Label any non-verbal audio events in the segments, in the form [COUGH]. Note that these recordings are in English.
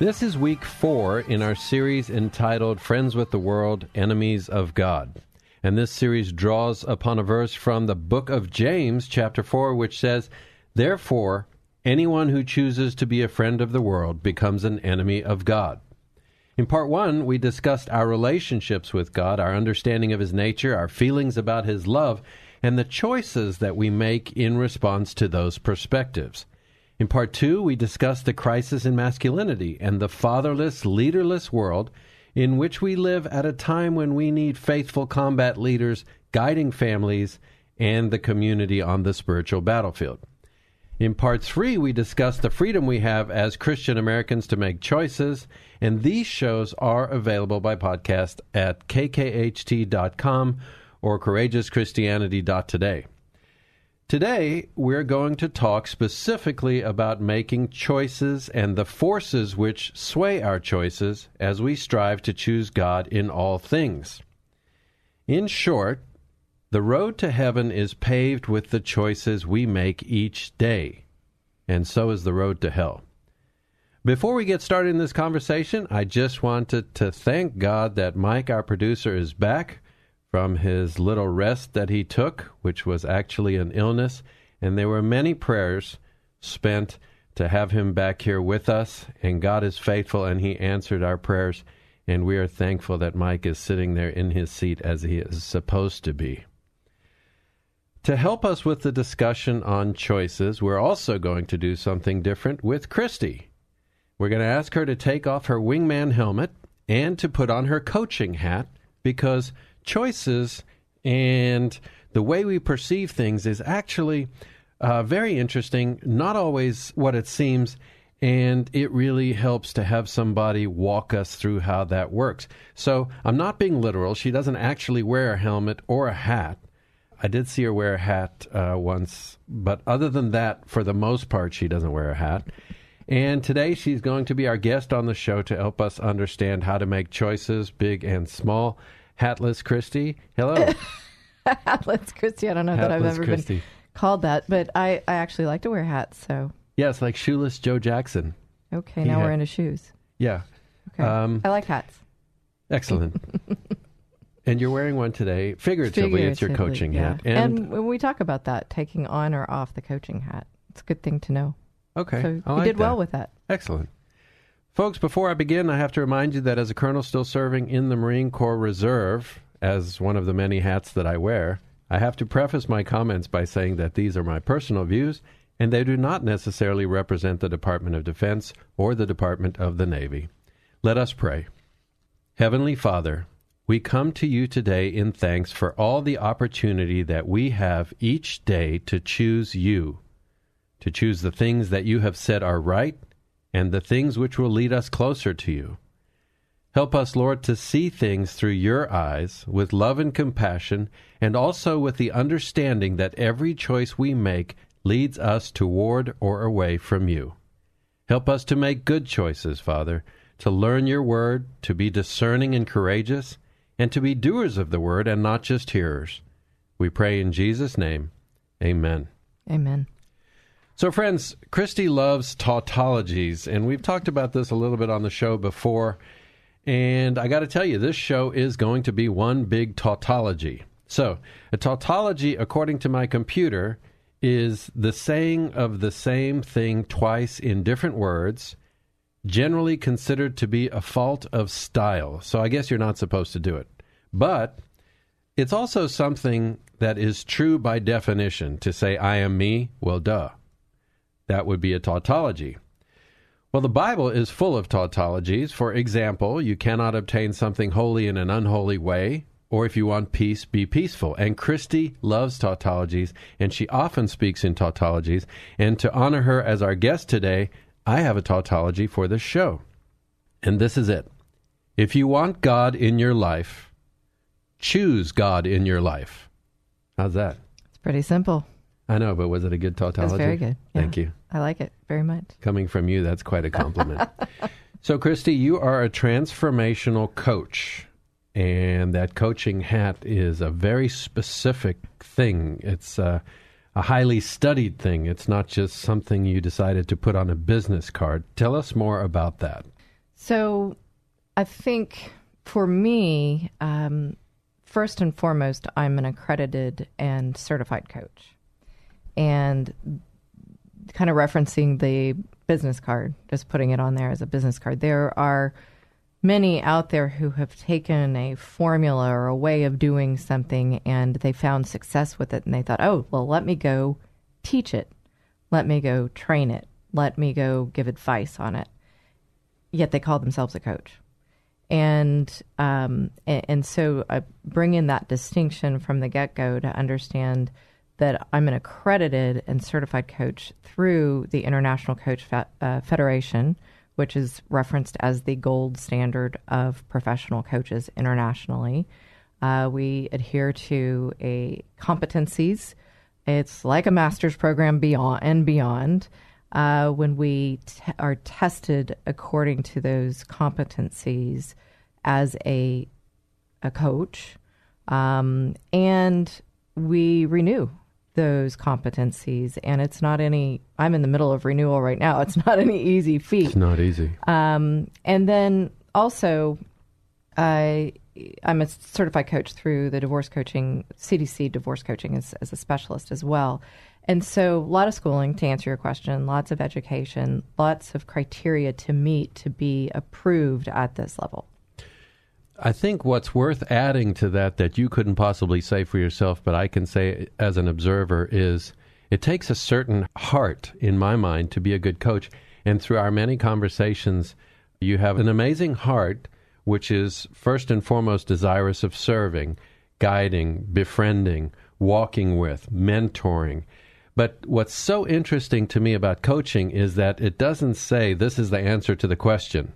This is week four in our series entitled Friends with the World, Enemies of God. And this series draws upon a verse from the book of James, chapter 4, which says, Therefore, anyone who chooses to be a friend of the world becomes an enemy of God. In part one, we discussed our relationships with God, our understanding of His nature, our feelings about His love, and the choices that we make in response to those perspectives. In part two, we discussed the crisis in masculinity and the fatherless, leaderless world in which we live at a time when we need faithful combat leaders guiding families and the community on the spiritual battlefield. In part three, we discuss the freedom we have as Christian Americans to make choices, and these shows are available by podcast at kkht.com or courageouschristianity.today. Today, we're going to talk specifically about making choices and the forces which sway our choices as we strive to choose God in all things. In short, the road to heaven is paved with the choices we make each day, and so is the road to hell. Before we get started in this conversation, I just wanted to thank God that Mike, our producer, is back from his little rest that he took, which was actually an illness. And there were many prayers spent to have him back here with us. And God is faithful, and he answered our prayers. And we are thankful that Mike is sitting there in his seat as he is supposed to be. To help us with the discussion on choices, we're also going to do something different with Christy. We're going to ask her to take off her wingman helmet and to put on her coaching hat because choices and the way we perceive things is actually uh, very interesting, not always what it seems, and it really helps to have somebody walk us through how that works. So I'm not being literal. She doesn't actually wear a helmet or a hat. I did see her wear a hat uh, once, but other than that, for the most part, she doesn't wear a hat. And today she's going to be our guest on the show to help us understand how to make choices, big and small. Hatless Christy. Hello. [LAUGHS] Hatless Christy. I don't know Hatless that I've ever Christy. been called that, but I, I actually like to wear hats. So yes, like shoeless Joe Jackson. Okay, he now had, we're into shoes. Yeah. Okay. Um, I like hats. Excellent. [LAUGHS] and you're wearing one today. Figuratively, Figuratively it's your coaching yeah. hat. And, and, when we talk about that, taking on or off the coaching hat, it's a good thing to know. Okay. So I you like did that. well with that. Excellent. Folks, before I begin, I have to remind you that as a colonel still serving in the Marine Corps Reserve, as one of the many hats that I wear, I have to preface my comments by saying that these are my personal views and they do not necessarily represent the Department of Defense or the Department of the Navy. Let us pray. Heavenly Father, we come to you today in thanks for all the opportunity that we have each day to choose you, to choose the things that you have said are right and the things which will lead us closer to you. Help us, Lord, to see things through your eyes with love and compassion, and also with the understanding that every choice we make leads us toward or away from you. Help us to make good choices, Father, to learn your word, to be discerning and courageous, and to be doers of the word and not just hearers. We pray in Jesus' name. Amen. Amen. So, friends, Christy loves tautologies, and we've talked about this a little bit on the show before. And I got to tell you, this show is going to be one big tautology. So, a tautology, according to my computer, is the saying of the same thing twice in different words generally considered to be a fault of style. So I guess you're not supposed to do it. But it's also something that is true by definition. To say, I am me, well, duh. That would be a tautology. Well, the Bible is full of tautologies. For example, you cannot obtain something holy in an unholy way, or if you want peace, be peaceful. And Christy loves tautologies, and she often speaks in tautologies. And to honor her as our guest today, I have a tautology for this show. And this is it. If you want God in your life, choose God in your life. How's that? It's pretty simple. I know, but was it a good tautology? It's very good. Yeah. Thank you. I like it very much. Coming from you, that's quite a compliment. [LAUGHS] so, Christy, you are a transformational coach, and that coaching hat is a very specific thing. It's uh, a highly studied thing. It's not just something you decided to put on a business card. Tell us more about that. So, I think for me, um, first and foremost, I'm an accredited and certified coach. And kind of referencing the business card, just putting it on there as a business card, there are many out there who have taken a formula or a way of doing something and they found success with it and they thought, oh, well, let me go teach it. Let me go train it. Let me go give advice on it. Yet they call themselves a coach. And um, and, so I bring in that distinction from the get go to understand that I'm an accredited and certified coach through the International Coach Fe- uh, Federation, which is referenced as the gold standard of professional coaches internationally. Uh, we adhere to a competencies. It's like a master's program beyond and beyond. Uh, when we t- are tested according to those competencies as a a coach, um, and we renew those competencies and it's not any i'm in the middle of renewal right now. It's not any easy feat. It's not easy. Um, and then also i i'm a certified coach through the divorce coaching cdc divorce coaching as, as a specialist as well. And so a lot of schooling to answer your question lots of education lots of criteria to meet to be approved at this level I think what's worth adding to that that you couldn't possibly say for yourself, but I can say as an observer is it takes a certain heart, in my mind, to be a good coach. And through our many conversations, you have an amazing heart, which is first and foremost desirous of serving, guiding, befriending, walking with, mentoring. But what's so interesting to me about coaching is that it doesn't say this is the answer to the question.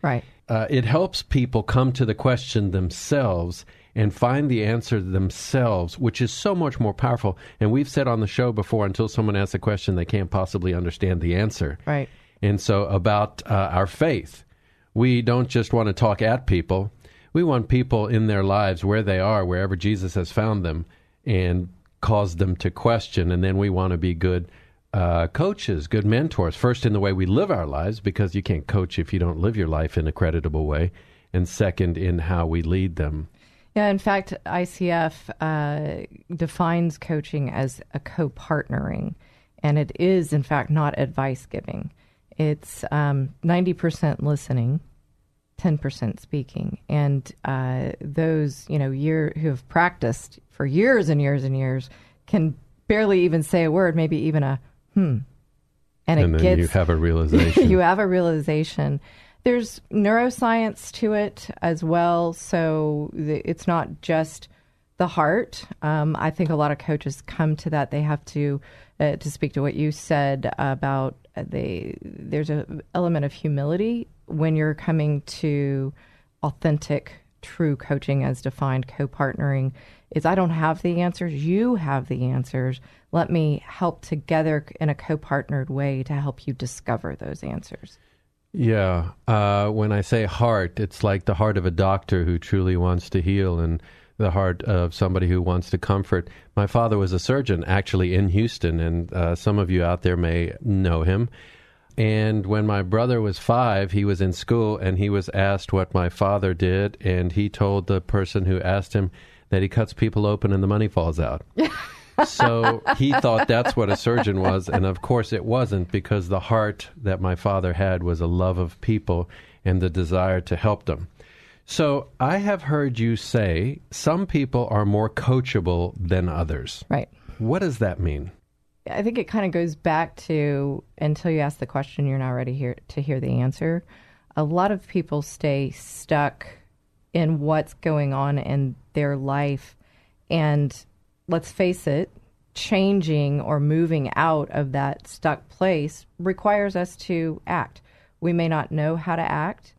Right uh, it helps people come to the question themselves and find the answer themselves, which is so much more powerful. And we've said on the show before, until someone asks a question, they can't possibly understand the answer. Right. And so, about uh, our faith, we don't just want to talk at people. We want people in their lives where they are, wherever Jesus has found them, and cause them to question. And then we want to be good uh, coaches, good mentors. First, in the way we live our lives, because you can't coach if you don't live your life in a creditable way. And second, in how we lead them. Yeah, in fact, ICF uh, defines coaching as a co partnering, and it is, in fact, not advice giving. It's um, 90% listening, 10% speaking. And uh, those, you know, year, who have practiced for years and years and years can barely even say a word, maybe even a hmm. And, and then gets, you have a [LAUGHS] realization. you have a realization There's neuroscience to it as well, so it's not just the heart. Um, I think a lot of coaches come to that. They have to uh, to speak to what you said about uh, they. There's an element of humility when you're coming to authentic, true coaching as defined, co-partnering. Is I don't have the answers. You have the answers. Let me help together in a co-partnered way to help you discover those answers. Yeah. Uh, when I say heart, it's like the heart of a doctor who truly wants to heal and the heart of somebody who wants to comfort. My father was a surgeon actually in Houston, and uh, some of you out there may know him. And when my brother was five, he was in school and he was asked what my father did, and he told the person who asked him that he cuts people open and the money falls out. [LAUGHS] so he thought that's what a surgeon was, and of course it wasn't because the heart that my father had was a love of people and the desire to help them. So I have heard you say some people are more coachable than others. Right. What does that mean? I think it kind of goes back to until you ask the question, you're not ready here to hear the answer. A lot of people stay stuck in what's going on in their life and let's face it, changing or moving out of that stuck place requires us to act. We may not know how to act,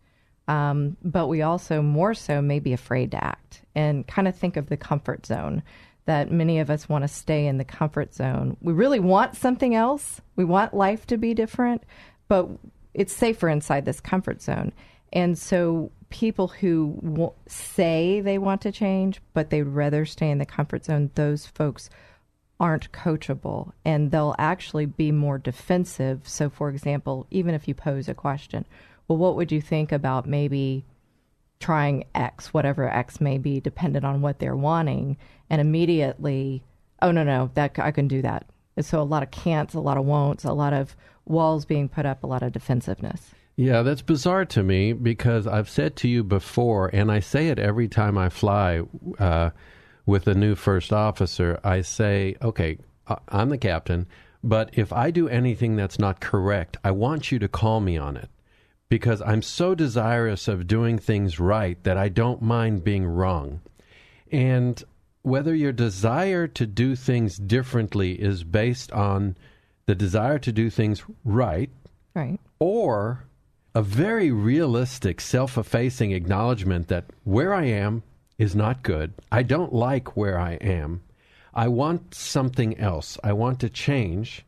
um, but we also more so may be afraid to act and kind of think of the comfort zone that many of us want to stay in the comfort zone. We really want something else. We want life to be different, but it's safer inside this comfort zone. And so people who w- say they want to change, but they'd rather stay in the comfort zone, those folks aren't coachable and they'll actually be more defensive. So, for example, even if you pose a question, well, what would you think about maybe trying X, whatever X may be, dependent on what they're wanting, and immediately, oh, no, no, that I can do that. And so, a lot of can'ts, a lot of won'ts, a lot of walls being put up, a lot of defensiveness. Yeah, that's bizarre to me because I've said to you before, and I say it every time I fly uh, with a new first officer. I say, okay, I'm the captain, but if I do anything that's not correct, I want you to call me on it because I'm so desirous of doing things right that I don't mind being wrong. And whether your desire to do things differently is based on the desire to do things right, right, or a very realistic, self effacing acknowledgement that where I am is not good. I don't like where I am. I want something else. I want to change.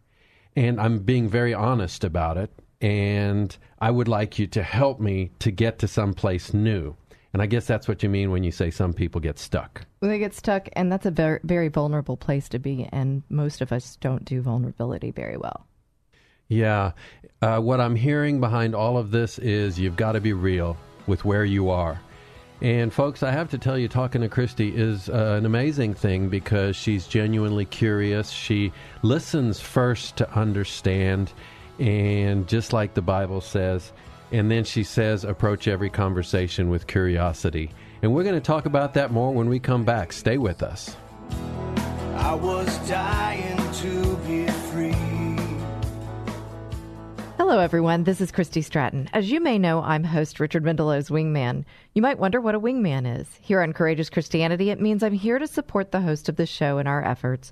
And I'm being very honest about it. And I would like you to help me to get to some place new. And I guess that's what you mean when you say some people get stuck. Well, they get stuck, and that's a very, very vulnerable place to be. And most of us don't do vulnerability very well. Yeah. Uh, what I'm hearing behind all of this is you've got to be real with where you are. And folks, I have to tell you, talking to Christy is uh, an amazing thing because she's genuinely curious. She listens first to understand, and just like the Bible says, and then she says, approach every conversation with curiosity. And we're going to talk about that more when we come back. Stay with us. I was dying to be free. Hello, everyone. This is Christy Stratton. As you may know, I'm host Richard Mendelow's Wingman. You might wonder what a wingman is. Here on Courageous Christianity, it means I'm here to support the host of the show in our efforts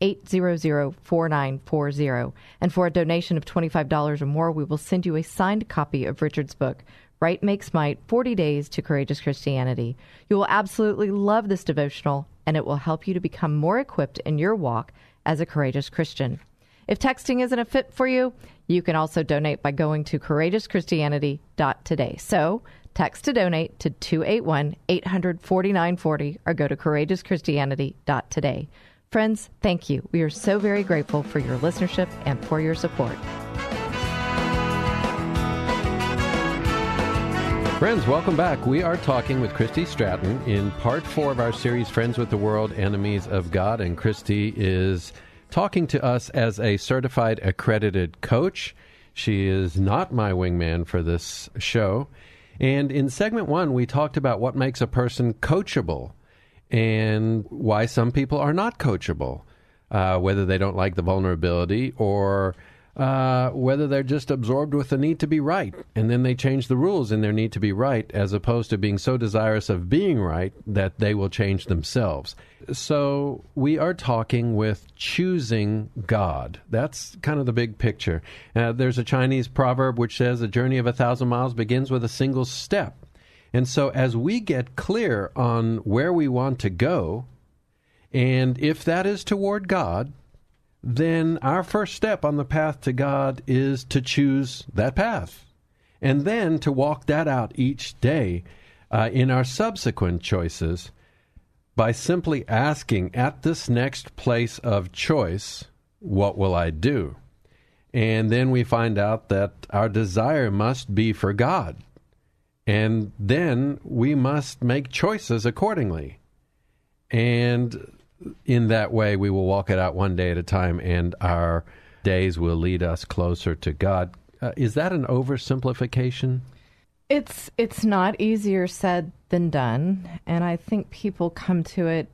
800 4940. And for a donation of $25 or more, we will send you a signed copy of Richard's book, Right Makes Might 40 Days to Courageous Christianity. You will absolutely love this devotional, and it will help you to become more equipped in your walk as a courageous Christian. If texting isn't a fit for you, you can also donate by going to courageouschristianity.today. So, text to donate to 281 84940 or go to courageouschristianity.today. Friends, thank you. We are so very grateful for your listenership and for your support. Friends, welcome back. We are talking with Christy Stratton in part four of our series, Friends with the World, Enemies of God. And Christy is talking to us as a certified accredited coach. She is not my wingman for this show. And in segment one, we talked about what makes a person coachable and why some people are not coachable, uh, whether they don't like the vulnerability or uh, whether they're just absorbed with the need to be right, and then they change the rules in their need to be right, as opposed to being so desirous of being right that they will change themselves. So we are talking with choosing God. That's kind of the big picture. Uh, there's a Chinese proverb which says, "A journey of a thousand miles begins with a single step." And so, as we get clear on where we want to go, and if that is toward God, then our first step on the path to God is to choose that path. And then to walk that out each day uh, in our subsequent choices by simply asking at this next place of choice, what will I do? And then we find out that our desire must be for God. And then we must make choices accordingly. And in that way, we will walk it out one day at a time, and our days will lead us closer to God. Uh, is that an oversimplification? It's it's not easier said than done, and I think people come to it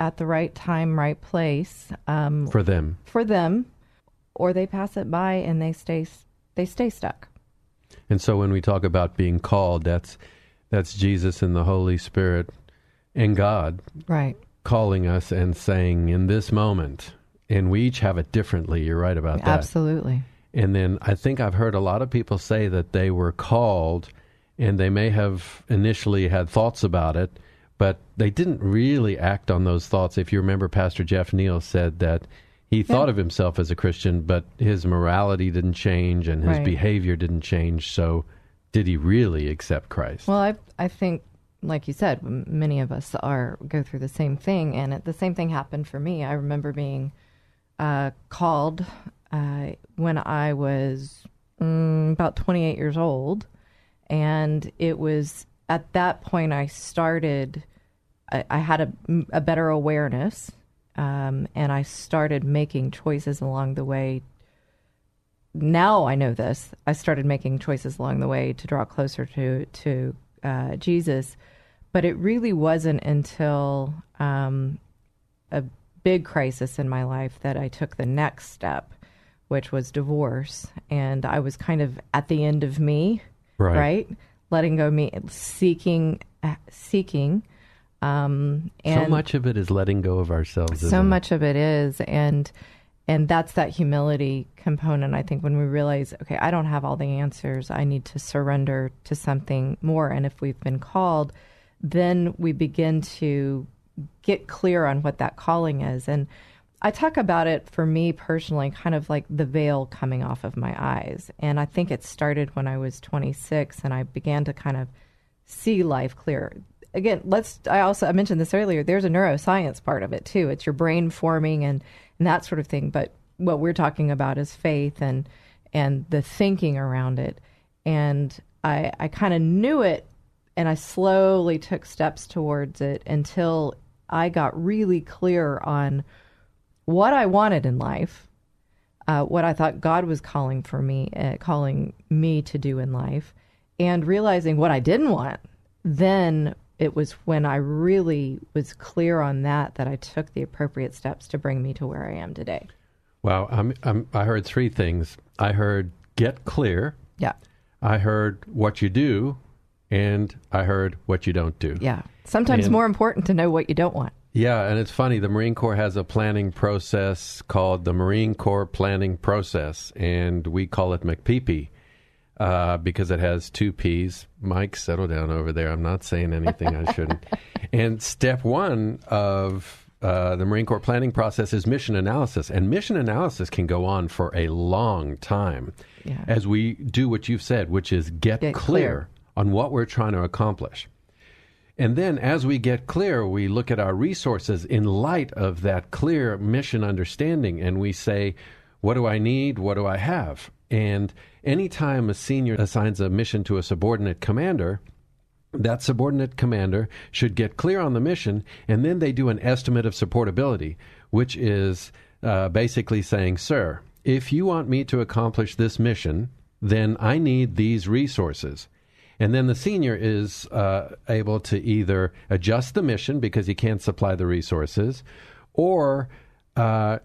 at the right time, right place um, for them. For them, or they pass it by and they stay they stay stuck. And so, when we talk about being called, that's that's Jesus and the Holy Spirit and God, right? calling us and saying, in this moment, and we each have it differently. You're right about that. Absolutely. And then I think I've heard a lot of people say that they were called and they may have initially had thoughts about it, but they didn't really act on those thoughts. If you remember, Pastor Jeff Neal said that he thought yeah. of himself as a Christian, but his morality didn't change and his right. behavior didn't change. So, did he really accept Christ? Well, I I think like you said, many of us are go through the same thing, and it, the same thing happened for me. I remember being uh, called uh, when I was mm, about 28 years old, and it was at that point I started. I, I had a, a, better awareness, um, and I started making choices along the way. Now I know this. I started making choices along the way to draw closer to to uh, Jesus. But it really wasn't until um, a big crisis in my life that I took the next step, which was divorce. And I was kind of at the end of me, right? right? Letting go of me, seeking, seeking. Um, and so much of it is letting go of ourselves. So much it? of it is, and and that's that humility component i think when we realize okay i don't have all the answers i need to surrender to something more and if we've been called then we begin to get clear on what that calling is and i talk about it for me personally kind of like the veil coming off of my eyes and i think it started when i was 26 and i began to kind of see life clear again let's i also i mentioned this earlier there's a neuroscience part of it too it's your brain forming and and that sort of thing. But what we're talking about is faith and and the thinking around it. And I I kind of knew it, and I slowly took steps towards it until I got really clear on what I wanted in life, uh, what I thought God was calling for me, uh, calling me to do in life, and realizing what I didn't want. Then it was when I really was clear on that that I took the appropriate steps to bring me to where I am today. Wow, I'm, I'm, i heard three things. I heard get clear. Yeah. I heard what you do, and I heard what you don't do. Yeah. Sometimes and, more important to know what you don't want. Yeah, and it's funny. The Marine Corps has a planning process called the Marine Corps Planning Process, and we call it MCPP uh, because it has two P's. Mike, settle down over there. I'm not saying anything I shouldn't. [LAUGHS] and step one of uh, the Marine Corps planning process is mission analysis, and mission analysis can go on for a long time yeah. as we do what you've said, which is get, get clear, clear on what we're trying to accomplish. And then as we get clear, we look at our resources in light of that clear mission understanding and we say, what do I need? What do I have? And anytime a senior assigns a mission to a subordinate commander, that subordinate commander should get clear on the mission, and then they do an estimate of supportability, which is uh, basically saying, Sir, if you want me to accomplish this mission, then I need these resources. And then the senior is uh, able to either adjust the mission because he can't supply the resources, or uh,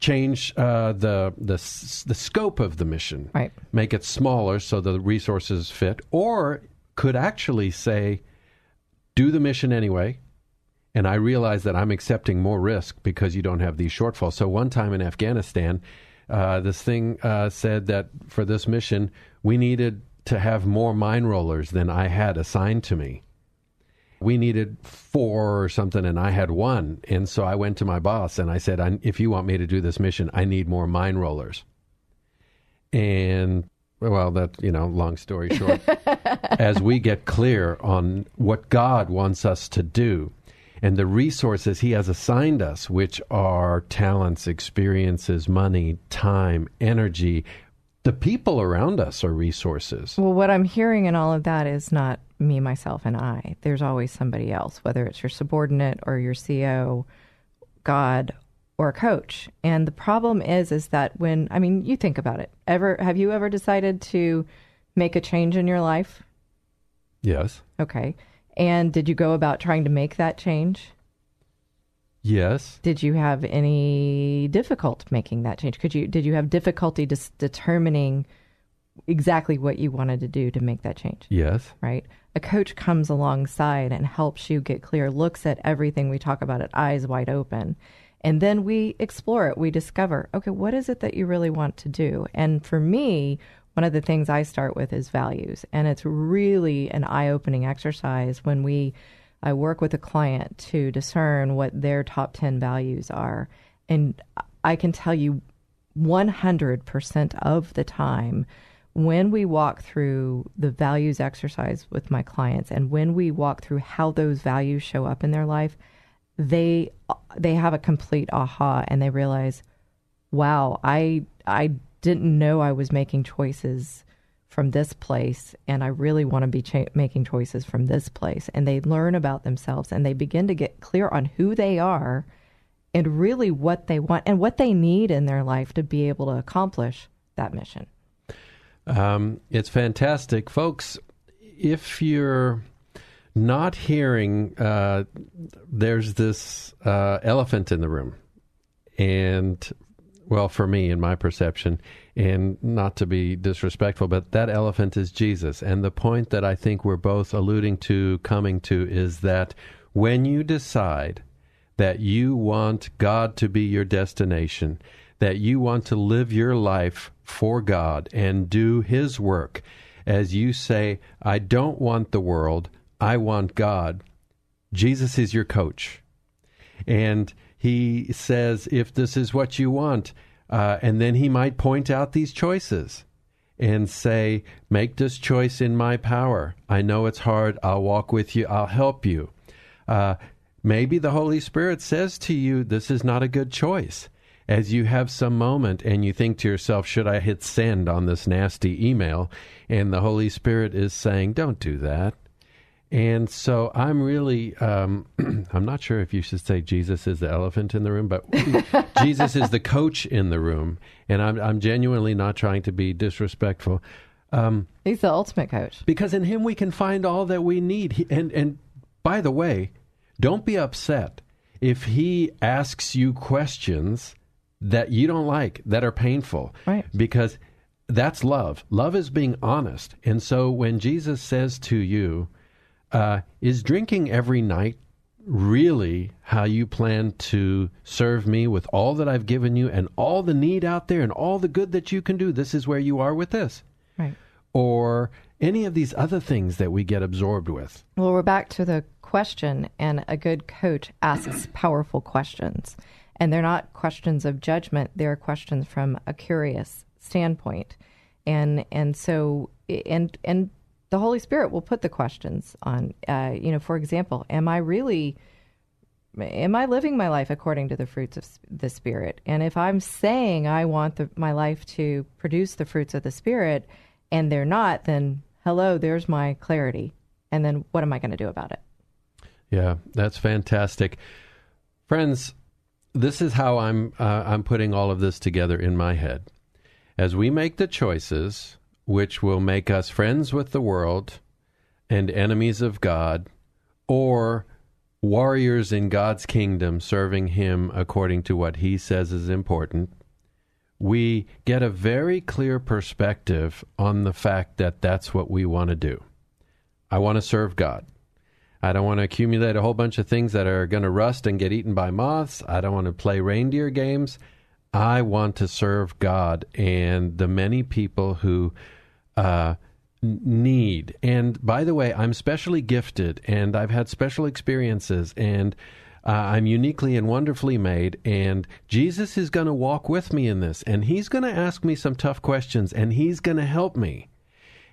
change uh, the the the scope of the mission, right? Make it smaller so the resources fit, or could actually say, "Do the mission anyway." And I realize that I'm accepting more risk because you don't have these shortfalls. So one time in Afghanistan, uh, this thing uh, said that for this mission we needed to have more mine rollers than I had assigned to me we needed four or something and I had one. And so I went to my boss and I said, if you want me to do this mission, I need more mine rollers. And well, that, you know, long story short, [LAUGHS] as we get clear on what God wants us to do and the resources He has assigned us, which are talents, experiences, money, time, energy, the people around us are resources. Well, what I'm hearing in all of that is not me, myself, and I. There's always somebody else, whether it's your subordinate or your CEO, God, or a coach. And the problem is, is that when I mean, you think about it. Ever have you ever decided to make a change in your life? Yes. Okay. And did you go about trying to make that change? Yes. Did you have any difficult making that change? Could you did you have difficulty dis- determining exactly what you wanted to do to make that change? Yes. Right? A coach comes alongside and helps you get clear, looks at everything we talk about it eyes wide open. And then we explore it. We discover, okay, what is it that you really want to do? And for me, one of the things I start with is values. And it's really an eye opening exercise when we I work with a client to discern what their top 10 values are. And I can tell you 100% of the time, when we walk through the values exercise with my clients and when we walk through how those values show up in their life, they they have a complete aha and they realize, wow, I I didn't know I was making choices from this place and I really want to be cha- making choices from this place. And they learn about themselves and they begin to get clear on who they are and really what they want and what they need in their life to be able to accomplish that mission. Um, it's fantastic. Folks, if you're not hearing, uh, there's this uh, elephant in the room. And well, for me, in my perception, and not to be disrespectful, but that elephant is Jesus. And the point that I think we're both alluding to, coming to, is that when you decide that you want God to be your destination, that you want to live your life for God and do His work, as you say, I don't want the world, I want God, Jesus is your coach. And he says, if this is what you want, uh, and then he might point out these choices and say, make this choice in my power. I know it's hard. I'll walk with you. I'll help you. Uh, maybe the Holy Spirit says to you, this is not a good choice. As you have some moment and you think to yourself, should I hit send on this nasty email? And the Holy Spirit is saying, don't do that. And so I'm really, um, [CLEARS THROAT] I'm not sure if you should say Jesus is the elephant in the room, but [LAUGHS] Jesus is the coach in the room. And I'm, I'm genuinely not trying to be disrespectful. Um, He's the ultimate coach. Because in him we can find all that we need. He, and, and by the way, don't be upset if he asks you questions that you don't like, that are painful. Right. Because that's love. Love is being honest. And so when Jesus says to you, uh, is drinking every night really how you plan to serve me with all that I've given you and all the need out there and all the good that you can do? This is where you are with this. Right. Or any of these other things that we get absorbed with. Well, we're back to the question, and a good coach asks powerful questions. And they're not questions of judgment, they're questions from a curious standpoint. And and so and and the Holy Spirit will put the questions on. Uh, you know, for example, am I really, am I living my life according to the fruits of the Spirit? And if I'm saying I want the, my life to produce the fruits of the Spirit, and they're not, then hello, there's my clarity. And then what am I going to do about it? Yeah, that's fantastic. Friends, this is how I'm uh, I'm putting all of this together in my head. As we make the choices which will make us friends with the world and enemies of God or warriors in God's kingdom serving him according to what he says is important, we get a very clear perspective on the fact that that's what we want to do. I want to serve God. I don't want to accumulate a whole bunch of things that are going to rust and get eaten by moths. I don't want to play reindeer games. I want to serve God and the many people who uh, need. And by the way, I'm specially gifted and I've had special experiences and uh, I'm uniquely and wonderfully made. And Jesus is going to walk with me in this and he's going to ask me some tough questions and he's going to help me.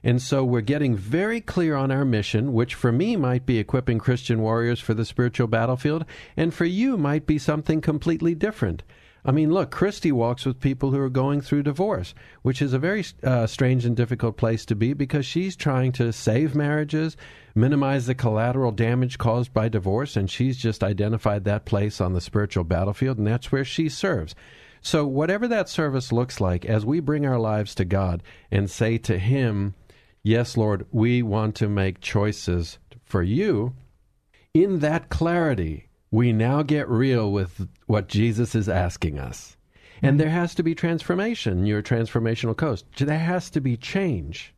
And so we're getting very clear on our mission, which for me might be equipping Christian warriors for the spiritual battlefield, and for you might be something completely different. I mean, look, Christy walks with people who are going through divorce, which is a very uh, strange and difficult place to be because she's trying to save marriages, minimize the collateral damage caused by divorce, and she's just identified that place on the spiritual battlefield, and that's where she serves. So, whatever that service looks like, as we bring our lives to God and say to Him, Yes, Lord, we want to make choices for you. In that clarity, we now get real with what Jesus is asking us. And there has to be transformation. You're transformational coach. There has to be change.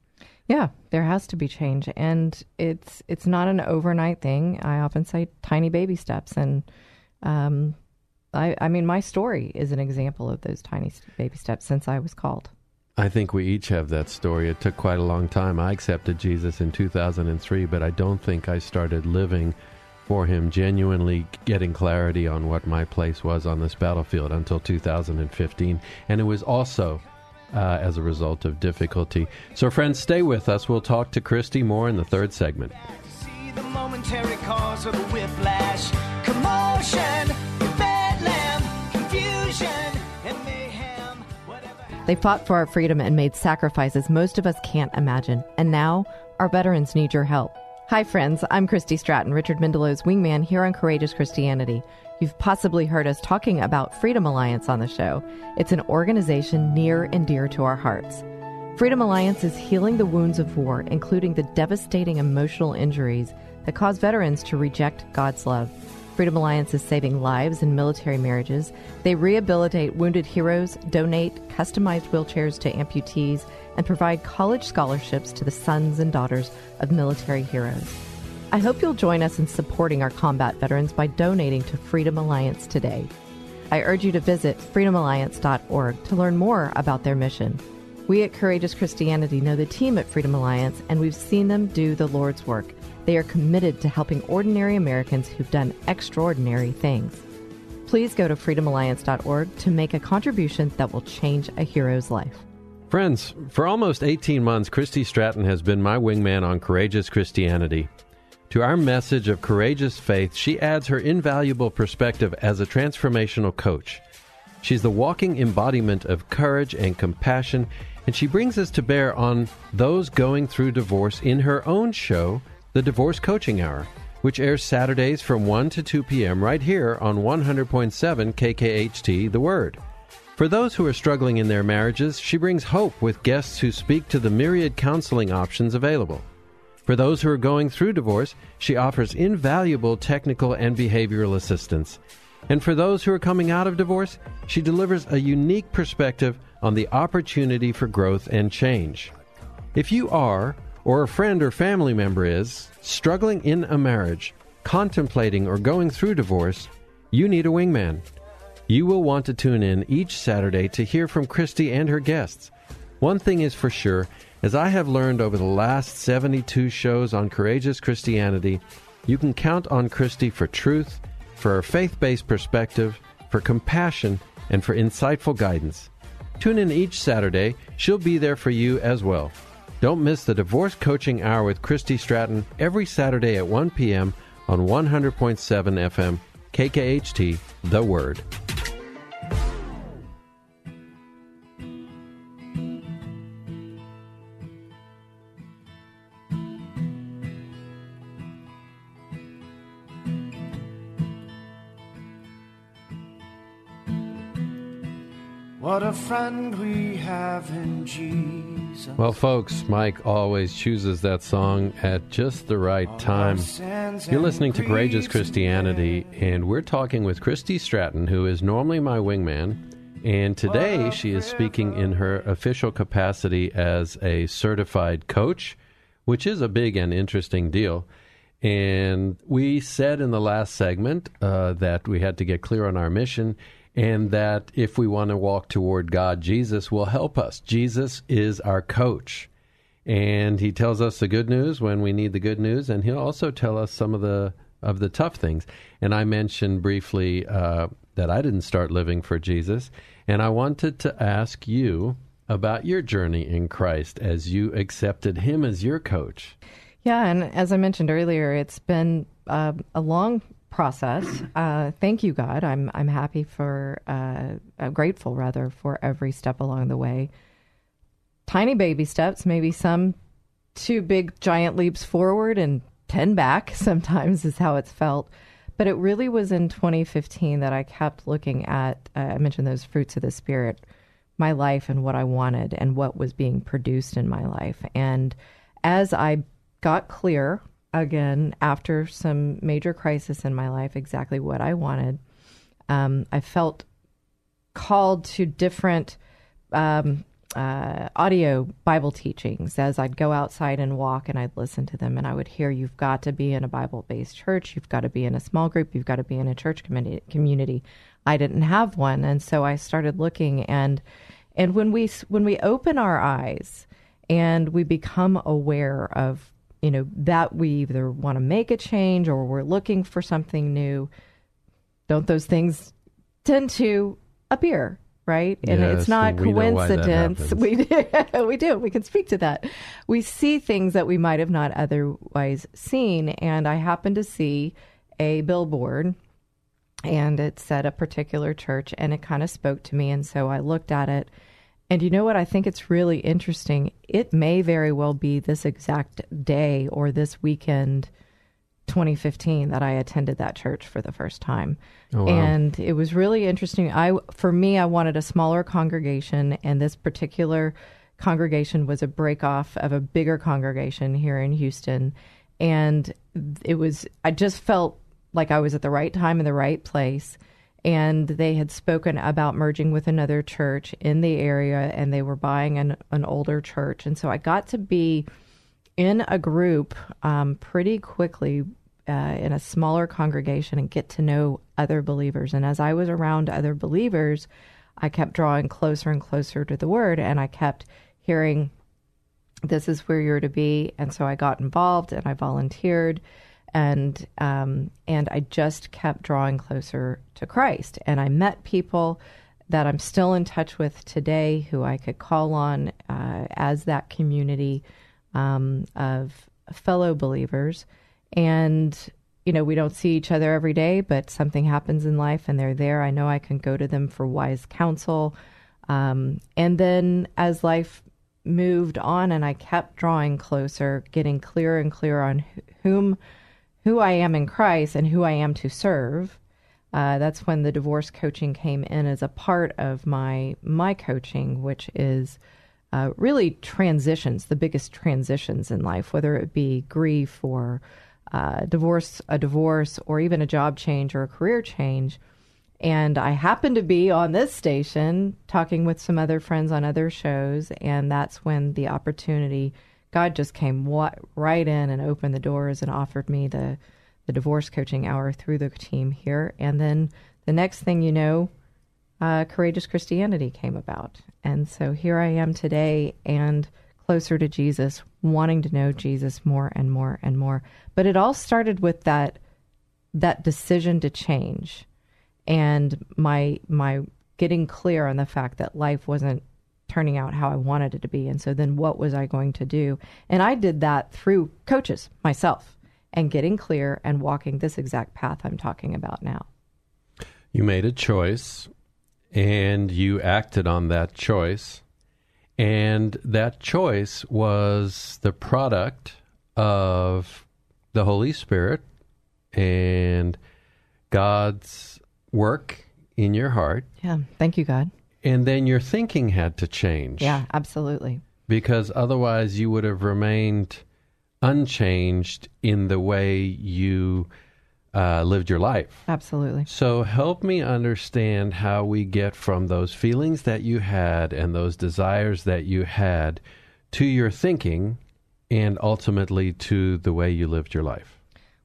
Yeah, there has to be change, and it's it's not an overnight thing. I often say tiny baby steps, and um, I I mean my story is an example of those tiny baby steps since I was called. I think we each have that story. It took quite a long time. I accepted Jesus in 2003, but I don't think I started living for him, genuinely getting clarity on what my place was on this battlefield until 2015. And it was also uh, as a result of difficulty. So, friends, stay with us. We'll talk to Christy more in the third segment. They fought for our freedom and made sacrifices most of us can't imagine. And now, our veterans need your help. Hi, friends. I'm Christy Stratton, Richard Mendelow's wingman here on Courageous Christianity. You've possibly heard us talking about Freedom Alliance on the show. It's an organization near and dear to our hearts. Freedom Alliance is healing the wounds of war, including the devastating emotional injuries that cause veterans to reject God's love. Freedom Alliance is saving lives in military marriages. They rehabilitate wounded heroes, donate customized wheelchairs to amputees, and provide college scholarships to the sons and daughters of military heroes. I hope you'll join us in supporting our combat veterans by donating to Freedom Alliance today. I urge you to visit freedomalliance.org to learn more about their mission. We at Courageous Christianity know the team at Freedom Alliance, and we've seen them do the Lord's work. They are committed to helping ordinary Americans who've done extraordinary things. Please go to freedomalliance.org to make a contribution that will change a hero's life. Friends, for almost 18 months, Christy Stratton has been my wingman on Courageous Christianity. To our message of courageous faith, she adds her invaluable perspective as a transformational coach. She's the walking embodiment of courage and compassion, and she brings us to bear on those going through divorce in her own show, the Divorce Coaching Hour, which airs Saturdays from 1 to 2 p.m. right here on 100.7 KKHT The Word. For those who are struggling in their marriages, she brings hope with guests who speak to the myriad counseling options available. For those who are going through divorce, she offers invaluable technical and behavioral assistance. And for those who are coming out of divorce, she delivers a unique perspective on the opportunity for growth and change. If you are or a friend or family member is struggling in a marriage, contemplating or going through divorce, you need a wingman. You will want to tune in each Saturday to hear from Christy and her guests. One thing is for sure, as I have learned over the last 72 shows on Courageous Christianity, you can count on Christy for truth, for a faith based perspective, for compassion, and for insightful guidance. Tune in each Saturday, she'll be there for you as well. Don't miss the Divorce Coaching Hour with Christy Stratton every Saturday at 1 p.m. on 100.7 FM, KKHT, The Word. What a friend we have in Jesus. Well, folks, Mike always chooses that song at just the right time. You're listening to Courageous Christianity, and we're talking with Christy Stratton, who is normally my wingman. And today she is speaking in her official capacity as a certified coach, which is a big and interesting deal. And we said in the last segment uh, that we had to get clear on our mission and that if we want to walk toward God, Jesus will help us. Jesus is our coach. And he tells us the good news when we need the good news, and he'll also tell us some of the of the tough things. And I mentioned briefly uh, that I didn't start living for Jesus, and I wanted to ask you about your journey in Christ as you accepted him as your coach. Yeah, and as I mentioned earlier, it's been uh, a long process. Uh, thank you, God. I'm I'm happy for, uh, uh, grateful rather for every step along the way. Tiny baby steps, maybe some two big giant leaps forward and ten back. [LAUGHS] Sometimes is how it's felt. But it really was in 2015 that I kept looking at. Uh, I mentioned those fruits of the spirit, my life and what I wanted and what was being produced in my life. And as I got clear again after some major crisis in my life exactly what I wanted. Um, I felt called to different um, uh, audio Bible teachings as I'd go outside and walk and I'd listen to them and I would hear, You've got to be in a Bible based church, you've got to be in a small group, you've got to be in a church community. I didn't have one. And so I started looking and and when we when we open our eyes and we become aware of you know, that we either want to make a change or we're looking for something new, don't those things tend to appear, right? And yes, it's not coincidence. [LAUGHS] We do, [LAUGHS] we do. We can speak to that. We see things that we might have not otherwise seen. And I happened to see a billboard and it said a particular church and it kind of spoke to me. And so I looked at it and you know what? I think it's really interesting. It may very well be this exact day or this weekend, 2015, that I attended that church for the first time. Oh, wow. And it was really interesting. I, for me, I wanted a smaller congregation, and this particular congregation was a break off of a bigger congregation here in Houston. And it was, I just felt like I was at the right time in the right place and they had spoken about merging with another church in the area and they were buying an, an older church. And so i got to be in a group um, pretty quickly uh, in a smaller congregation and get to know other believers. And as i was around other believers i kept drawing closer and closer to the word and i kept hearing this is where you're to be. And so i got involved and i volunteered and um, and I just kept drawing closer to Christ. And I met people that I'm still in touch with today, who I could call on uh, as that community um, of fellow believers. And you know, we don't see each other every day, but something happens in life, and they're there. I know I can go to them for wise counsel. Um, and then as life moved on, and I kept drawing closer, getting clearer and clearer on whom who I am in Christ and who I am to serve. Uh, that's when the divorce coaching came in as a part of my my coaching, which is uh, really transitions, the biggest transitions in life, whether it be grief or uh, divorce, a divorce, or even a job change or a career change. And I happened to be on this station talking with some other friends on other shows, and that's when the opportunity God just came right in and opened the doors and offered me the the divorce coaching hour through the team here. And then the next thing you know, uh, Courageous Christianity came about. And so here I am today and closer to Jesus, wanting to know Jesus more and more and more. But it all started with that that decision to change and my my getting clear on the fact that life wasn't turning out how I wanted it to be. And so then what was I going to do? And I did that through coaches myself and getting clear and walking this exact path I'm talking about now. You made a choice and you acted on that choice. And that choice was the product of the Holy Spirit and God's work in your heart. Yeah. Thank you, God And then your thinking had to change. Yeah, absolutely. Because otherwise you would have remained unchanged in the way you uh, lived your life. Absolutely. So help me understand how we get from those feelings that you had and those desires that you had to your thinking and ultimately to the way you lived your life.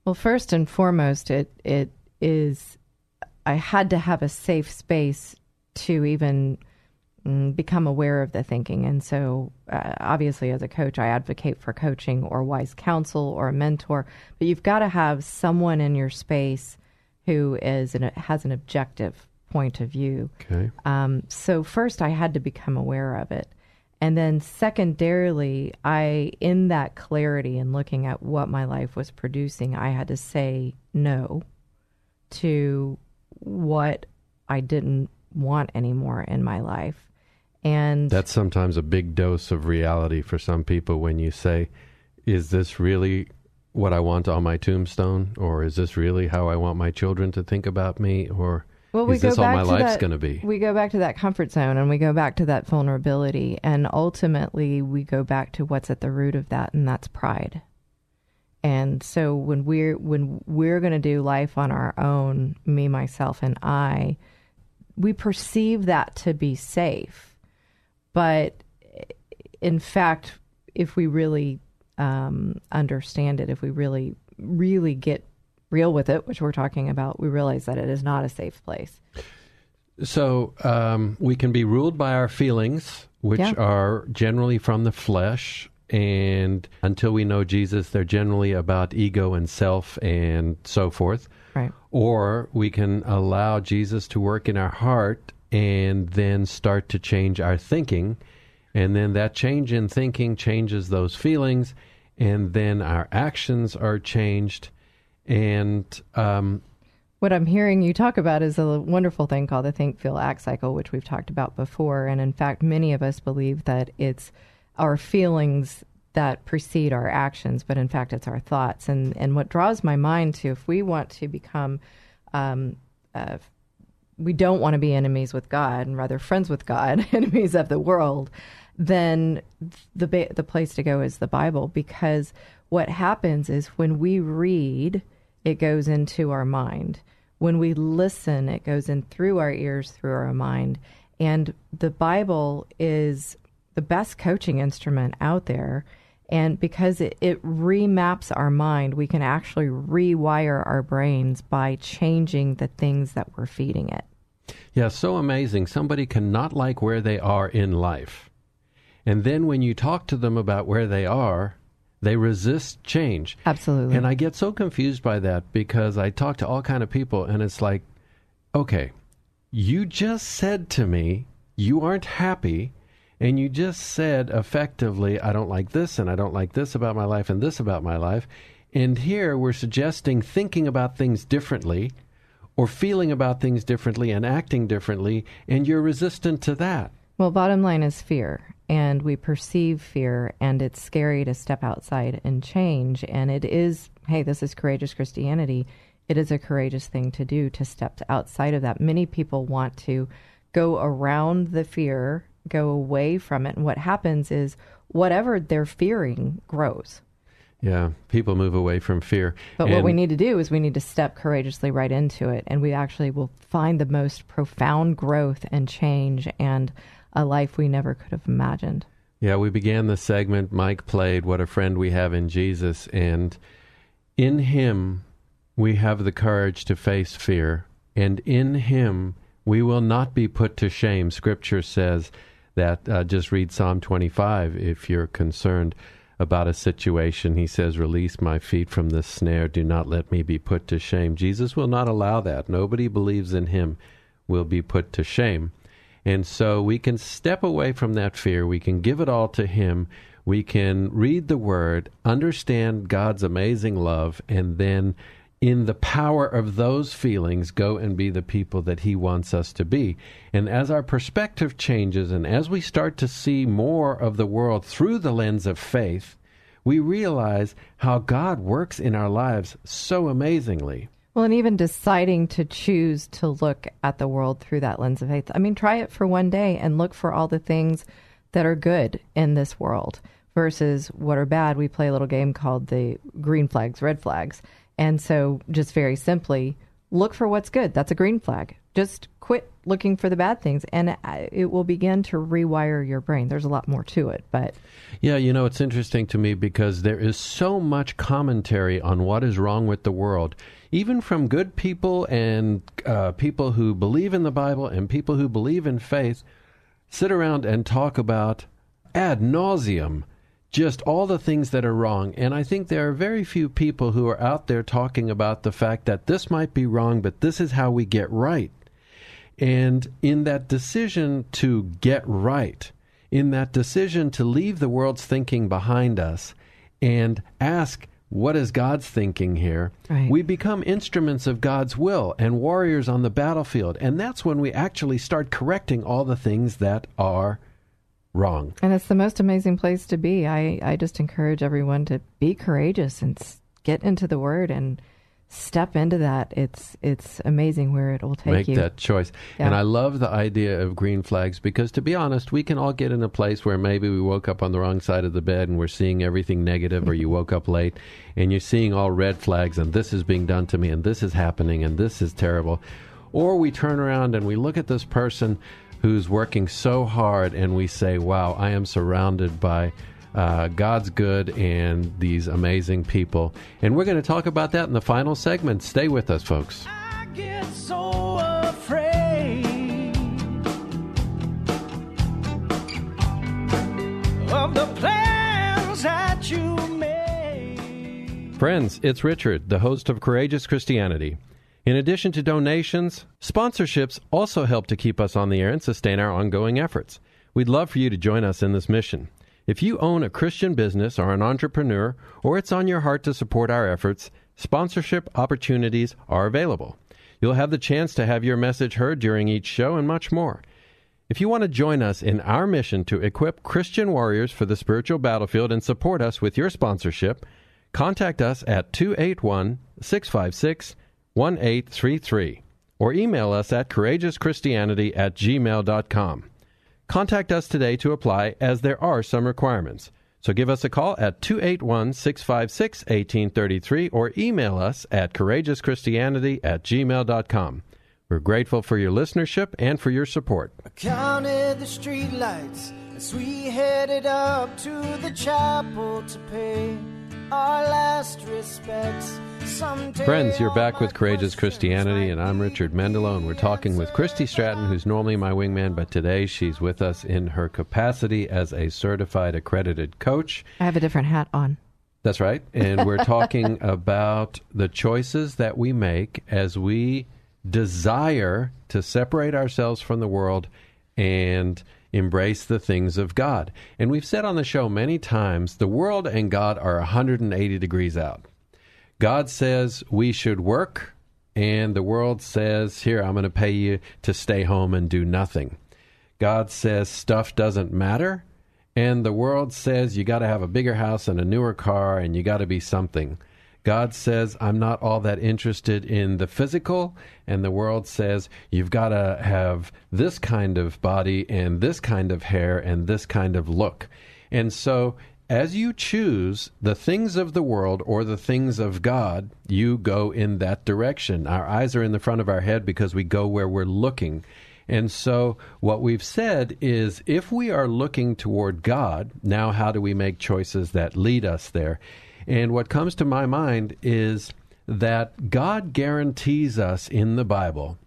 Well, first and foremost, it it is I had to have a safe space to even mm, become aware of the thinking. And so, uh, obviously, as a coach, I advocate for coaching or wise counsel or a mentor. But you've got to have someone in your space who is an, has an objective point of view. Okay. Um, so first, I had to become aware of it. And then, secondarily, I, in that clarity and looking at what my life was producing, I had to say no to what I didn't want anymore in my life. And that's sometimes a big dose of reality for some people when you say, Is this really what I want on my tombstone? Or is this really how I want my children to think about me? Or well, we is this all my life's going to be? We go back to that comfort zone and we go back to that vulnerability. And ultimately, we go back to what's at the root of that, and that's pride. And so when we're when we're going to do life on our own, me, myself, and I, we perceive that to be safe. But in fact, if we really um, understand it, if we really, really get real with it, which we're talking about, we realize that it is not a safe place. So um, we can be ruled by our feelings, which Yeah. are generally from the flesh. And until we know Jesus, they're generally about ego and self and so forth. Or we can allow Jesus to work in our heart and then start to change our thinking. And then that change in thinking changes those feelings. And then our actions are changed. And um, What I'm hearing you talk about is a wonderful thing called the think, feel, act cycle, which we've talked about before. And in fact, many of us believe that it's our feelings that precede our actions, but in fact, it's our thoughts. And and what draws my mind to if we want to become, um, uh, we don't want to be enemies with God, and rather friends with God, [LAUGHS] enemies of the world. Then the ba- the place to go is the Bible, because what happens is when we read, it goes into our mind. When we listen, it goes in through our ears, through our mind. And the Bible is the best coaching instrument out there. And because it, it remaps our mind, we can actually rewire our brains by changing the things that we're feeding it. Yeah, so amazing. Somebody can not like where they are in life. And then when you talk to them about where they are, they resist change. Absolutely. And I get so confused by that because I talk to all kind of people and it's like, okay, you just said to me you aren't happy and you just said effectively I don't like this and I don't like this about my life and this about my life. And here we're suggesting thinking about things differently or feeling about things differently and acting differently and you're resistant to that. Well, bottom line is fear, and we perceive fear, and it's scary to step outside and change. And it is, hey, this is courageous Christianity. It is a courageous thing to do to step outside of that. Many people want to go around the fear, go away from it. And what happens is whatever they're fearing grows. Yeah, people move away from fear. But what we need to do is we need to step courageously right into it, and we actually will find the most profound growth and change and a life we never could have imagined. Yeah, we began the segment. Mike played What a Friend We Have in Jesus. And in Him, we have the courage to face fear. And in Him, we will not be put to shame. Scripture says that, uh, just read Psalm 25 if you're concerned about a situation. He says, Release my feet from this snare. Do not let me be put to shame. Jesus will not allow that. Nobody believes in Him will be put to shame. And so we can step away from that fear. We can give it all to Him. We can read the Word, understand God's amazing love, and then, in the power of those feelings, go and be the people that He wants us to be. And as our perspective changes and as we start to see more of the world through the lens of faith, we realize how God works in our lives so amazingly. Well, and even deciding to choose to look at the world through that lens of faith. I mean, try it for one day and look for all the things that are good in this world versus what are bad. We play a little game called the green flags, red flags. And so, just very simply, look for what's good. That's a green flag. Just quit looking for the bad things, and it will begin to rewire your brain. There's a lot more to it, but. Yeah, you know, it's interesting to me because there is so much commentary on what is wrong with the world, even from good people and uh, people who believe in the Bible and people who believe in faith sit around and talk about ad nauseum just all the things that are wrong. And I think there are very few people who are out there talking about the fact that this might be wrong, but this is how we get right. And in that decision to get right, in that decision to leave the world's thinking behind us and ask, what is God's thinking here? Right. We become instruments of God's will and warriors on the battlefield. And that's when we actually start correcting all the things that are wrong. And it's the most amazing place to be. I, I just encourage everyone to be courageous and get into the Word and step into that. It's it's amazing where it will take Make you. that choice. Yeah. And I love the idea of green flags because, to be honest, we can all get in a place where maybe we woke up on the wrong side of the bed and we're seeing everything negative, or you woke up late and you're seeing all red flags and this is being done to me and this is happening and this is terrible. Or we turn around and we look at this person who's working so hard and we say, wow, I am surrounded by uh, God's good and these amazing people. And we're going to talk about that in the final segment. Stay with us, folks. I get so afraid of the plans that you made. Friends, it's Richard, the host of Courageous Christianity. In addition to donations, sponsorships also help to keep us on the air and sustain our ongoing efforts. We'd love for you to join us in this mission. If you own a Christian business or an entrepreneur, or it's on your heart to support our efforts, sponsorship opportunities are available. You'll have the chance to have your message heard during each show and much more. If you want to join us in our mission to equip Christian warriors for the spiritual battlefield and support us with your sponsorship, contact us at 281 656 1833 or email us at courageouschristianity at gmail.com. Contact us today to apply as there are some requirements. So give us a call at 281 656 1833 or email us at courageouschristianity at gmail.com. We're grateful for your listenership and for your support. I counted the streetlights as we headed up to the chapel to pay our last respects. Someday Friends, you're back with Courageous Christianity, and I'm Richard Mendelow, and we're talking with Christy Stratton, who's normally my wingman, but today she's with us in her capacity as a certified accredited coach. I have a different hat on. That's right. And we're [LAUGHS] talking about the choices that we make as we desire to separate ourselves from the world and embrace the things of God. And we've said on the show many times the world and God are 180 degrees out. God says we should work, and the world says, Here, I'm going to pay you to stay home and do nothing. God says stuff doesn't matter, and the world says you got to have a bigger house and a newer car, and you got to be something. God says, I'm not all that interested in the physical, and the world says, you've got to have this kind of body, and this kind of hair, and this kind of look. And so, as you choose the things of the world or the things of God, you go in that direction. Our eyes are in the front of our head because we go where we're looking. And so, what we've said is if we are looking toward God, now how do we make choices that lead us there? And what comes to my mind is that God guarantees us in the Bible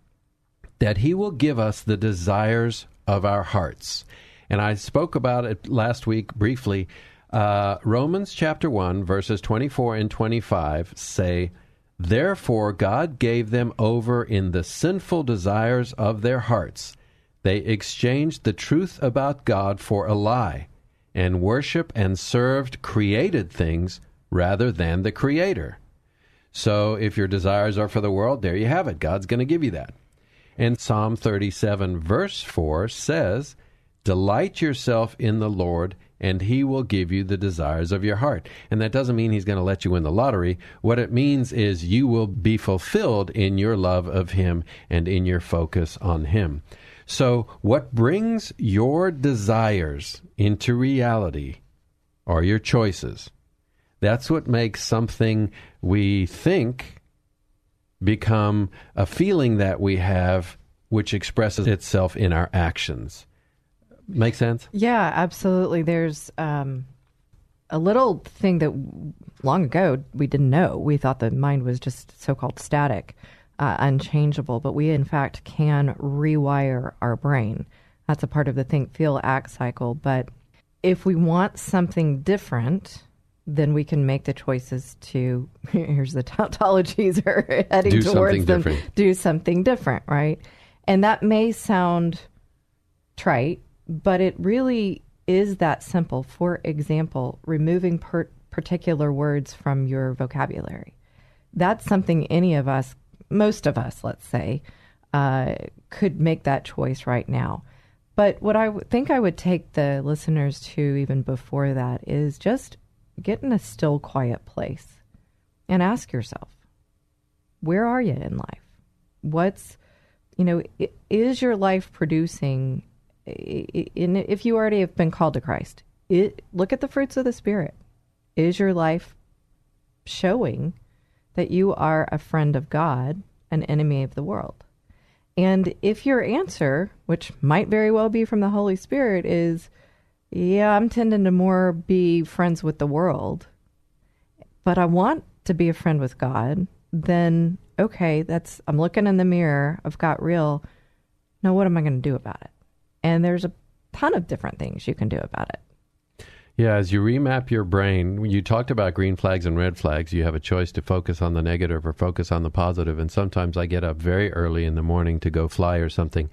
that He will give us the desires of our hearts. And I spoke about it last week briefly. Uh, Romans chapter 1, verses 24 and 25 say, Therefore God gave them over in the sinful desires of their hearts. They exchanged the truth about God for a lie, and worship and served created things rather than the Creator. So if your desires are for the world, there you have it. God's going to give you that. And Psalm 37, verse 4 says, Delight yourself in the Lord, and he will give you the desires of your heart. And that doesn't mean he's going to let you win the lottery. What it means is you will be fulfilled in your love of him and in your focus on him. So, what brings your desires into reality are your choices. That's what makes something we think become a feeling that we have, which expresses itself in our actions. Make sense? Yeah, absolutely. There's um, a little thing that long ago we didn't know. We thought the mind was just so called static, uh, unchangeable, but we in fact can rewire our brain. That's a part of the think, feel, act cycle. But if we want something different, then we can make the choices to [LAUGHS] here's the tautologies [LAUGHS] are heading Do towards something them. different. do something different right? And that may sound trite but it really is that simple. For example removing per- particular words from your vocabulary. That's something any of us most of us let's say uh, could make that choice right now. But what I w- think I would take the listeners to even before that is just get in a still, quiet place and ask yourself, where are you in life? What's, you know, is your life producing, if you already have been called to Christ, it, look at the fruits of the Spirit. Is your life showing that you are a friend of God, an enemy of the world? And if your answer, which might very well be from the Holy Spirit, is, yeah, I'm tending to more be friends with the world, but I want to be a friend with God, then okay, that's, I'm looking in the mirror, I've got real. Now, what am I going to do about it? And there's a ton of different things you can do about it. Yeah, as you remap your brain, you talked about green flags and red flags. You have a choice to focus on the negative or focus on the positive. And sometimes I get up very early in the morning to go fly or something,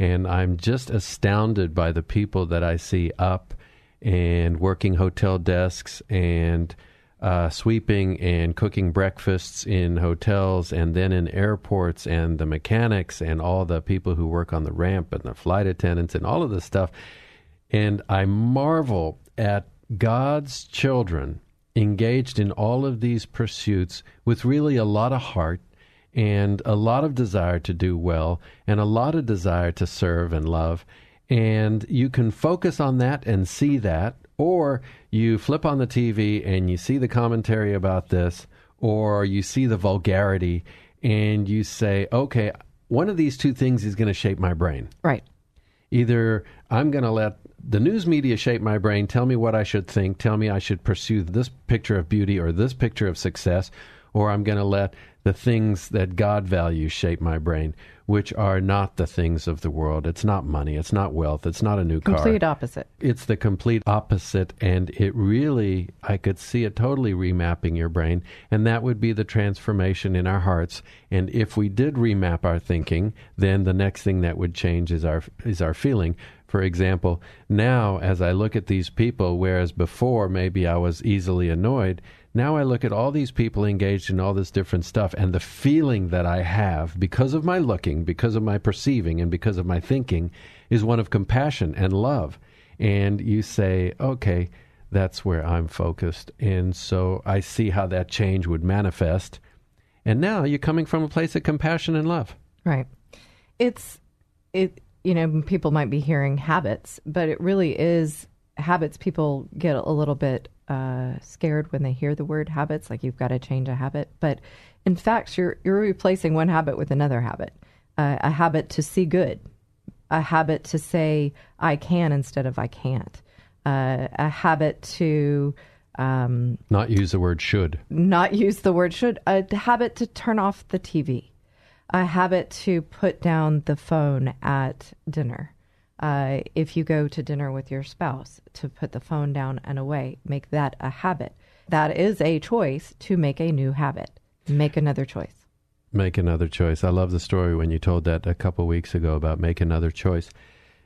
and I'm just astounded by the people that I see up and working hotel desks and uh, sweeping and cooking breakfasts in hotels and then in airports and the mechanics and all the people who work on the ramp and the flight attendants and all of this stuff. And I marvel at God's children engaged in all of these pursuits with really a lot of heart and a lot of desire to do well and a lot of desire to serve and love. And you can focus on that and see that, or you flip on the TV and you see the commentary about this, or you see the vulgarity and you say, okay, one of these two things is going to shape my brain. Right. Either I'm going to let the news media shape my brain, tell me what I should think, tell me I should pursue this picture of beauty or this picture of success, or I'm going to let the things that God values shape my brain, which are not the things of the world. It's not money, it's not wealth, it's not a new car. Complete opposite. It's the complete opposite, and it really, I could see it totally remapping your brain, and that would be the transformation in our hearts. And if we did remap our thinking, then the next thing that would change is our is our feeling. For example, now as I look at these people, whereas before maybe I was easily annoyed, now I look at all these people engaged in all this different stuff, and the feeling that I have because of my looking, because of my perceiving, and because of my thinking is one of compassion and love. And you say, okay, that's where I'm focused. And so I see how that change would manifest. And now you're coming from a place of compassion and love. Right. It's it you know, people might be hearing habits, but it really is habits. People get a little bit uh, scared when they hear the word habits, like you've got to change a habit. But in fact, you're you're replacing one habit with another habit. Uh, a habit to see good, a habit to say I can instead of I can't, uh, a habit to um, Not use the word should. not use the word should, a habit to turn off the TV, a habit to put down the phone at dinner. Uh, if you go to dinner with your spouse, to put the phone down and away, make that a habit. That is a choice to make a new habit. Make another choice. Make another choice. I love the story when you told that a couple weeks ago about make another choice.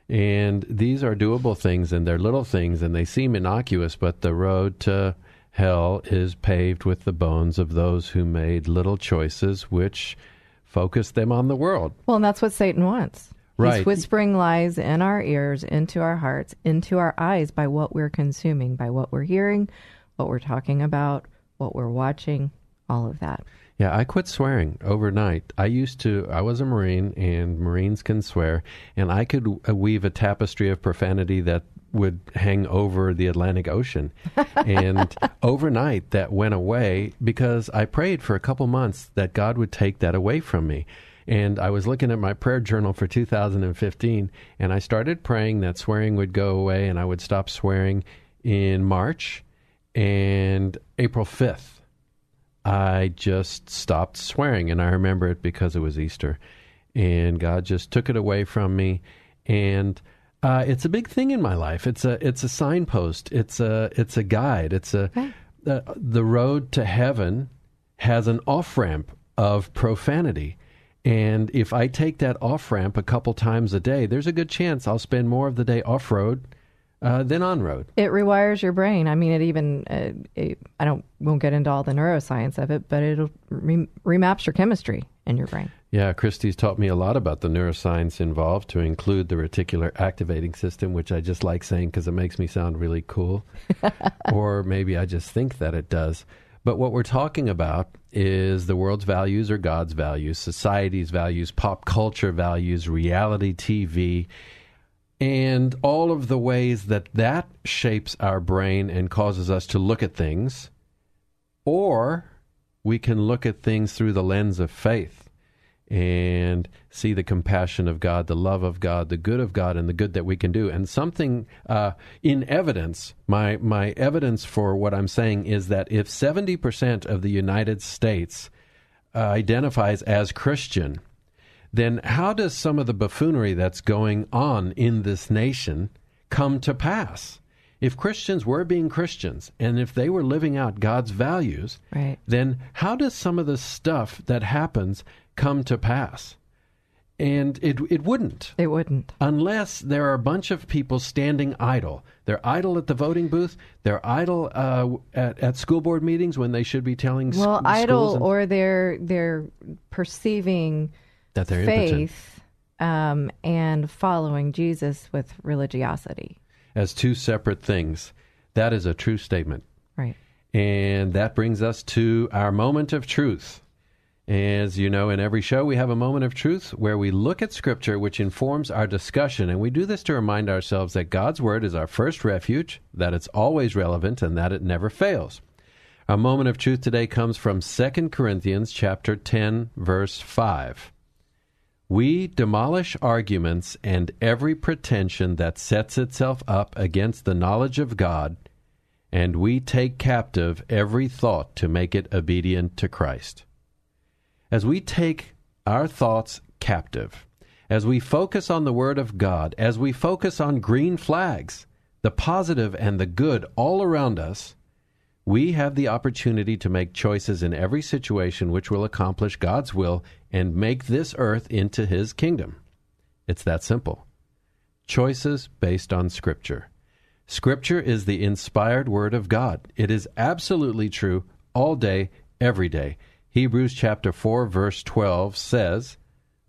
And these are doable things and they're little things and they seem innocuous, but the road to hell is paved with the bones of those who made little choices which focus them on the world. Well, and that's what Satan wants. Right. He's whispering lies in our ears, into our hearts, into our eyes by what we're consuming, by what we're hearing, what we're talking about, what we're watching, all of that. Yeah, I quit swearing overnight. I used to, I was a Marine, and Marines can swear, and I could uh, weave a tapestry of profanity that would hang over the Atlantic Ocean. [LAUGHS] and overnight, that went away because I prayed for a couple months that God would take that away from me. And I was looking at my prayer journal for 2015, and I started praying that swearing would go away and I would stop swearing in March and April 5th. I just stopped swearing, and I remember it because it was Easter. And God just took it away from me. And uh, it's a big thing in my life. It's a it's a signpost. It's a it's a guide. It's a uh, the road to heaven has an off ramp of profanity. And if I take that off ramp a couple times a day, there's a good chance I'll spend more of the day off road uh, than on road. It rewires your brain. I mean, it even uh, it, I don't won't get into all the neuroscience of it, but it'll re- remaps your chemistry in your brain. Yeah, Christy's taught me a lot about the neuroscience involved to include the reticular activating system, which I just like saying because it makes me sound really cool. [LAUGHS] or maybe I just think that it does. But what we're talking about is the world's values or God's values, society's values, pop culture values, reality TV, and all of the ways that that shapes our brain and causes us to look at things. Or we can look at things through the lens of faith and see the compassion of God, the love of God, the good of God, and the good that we can do. And something uh, in evidence, my my evidence for what I'm saying is that if 70% of the United States uh, identifies as Christian, then how does some of the buffoonery that's going on in this nation come to pass? If Christians were being Christians and if they were living out God's values, right. then how does some of the stuff that happens come to pass? And it it wouldn't. It wouldn't. Unless there are a bunch of people standing idle. They're idle at the voting booth. They're idle uh, at, at school board meetings when they should be telling well, sc- idle and, or they're they're perceiving that they're faith um, and following Jesus with religiosity as two separate things. That is a true statement. Right. And that brings us to our moment of truth. As you know, in every show, we have a moment of truth where we look at Scripture, which informs our discussion. And we do this to remind ourselves that God's Word is our first refuge, that it's always relevant, and that it never fails. Our moment of truth today comes from 2 Corinthians chapter 10, verse 5. We demolish arguments and every pretension that sets itself up against the knowledge of God, and we take captive every thought to make it obedient to Christ as we take our thoughts captive, as we focus on the Word of God, as we focus on green flags, the positive and the good all around us, we have the opportunity to make choices in every situation which will accomplish God's will and make this earth into His kingdom. It's that simple. Choices based on Scripture. Scripture is the inspired Word of God. It is absolutely true all day, every day. Hebrews chapter 4 verse 12 says,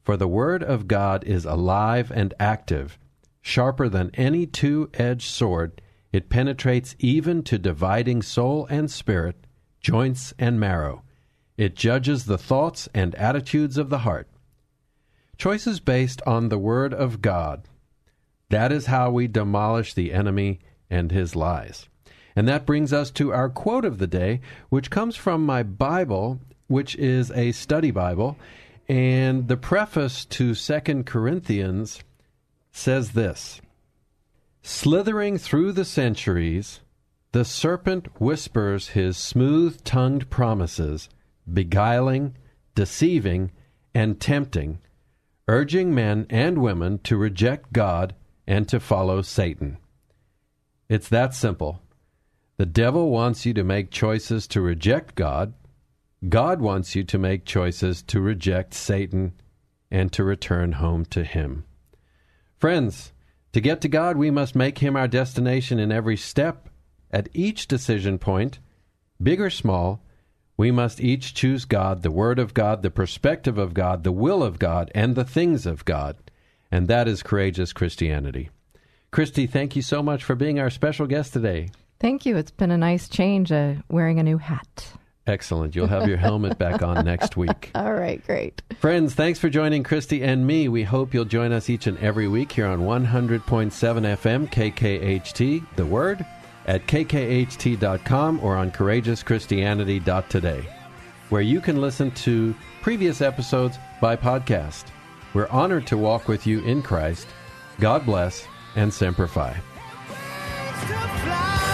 For the word of God is alive and active, sharper than any two-edged sword. It penetrates even to dividing soul and spirit, joints and marrow. It judges the thoughts and attitudes of the heart. Choices based on the word of God. That is how we demolish the enemy and his lies. And that brings us to our quote of the day, which comes from my Bible which is a study Bible. And the preface to Second Corinthians says this Slithering through the centuries, the serpent whispers his smooth tongued promises, beguiling, deceiving, and tempting, urging men and women to reject God and to follow Satan. It's that simple. The devil wants you to make choices to reject God God wants you to make choices to reject Satan and to return home to Him. Friends, to get to God, we must make Him our destination in every step. At each decision point, big or small, we must each choose God, the Word of God, the perspective of God, the will of God, and the things of God. And that is courageous Christianity. Christy, thank you so much for being our special guest today. Thank you. It's been a nice change uh, wearing a new hat. Excellent. You'll have your helmet back on next [LAUGHS] week. All right, great. Friends, thanks for joining Christy and me. We hope you'll join us each and every week here on 100.7 FM KKHT, The Word, at kkht.com or on courageouschristianity.today, where you can listen to previous episodes by podcast. We're honored to walk with you in Christ. God bless and Semper Fi. to fly.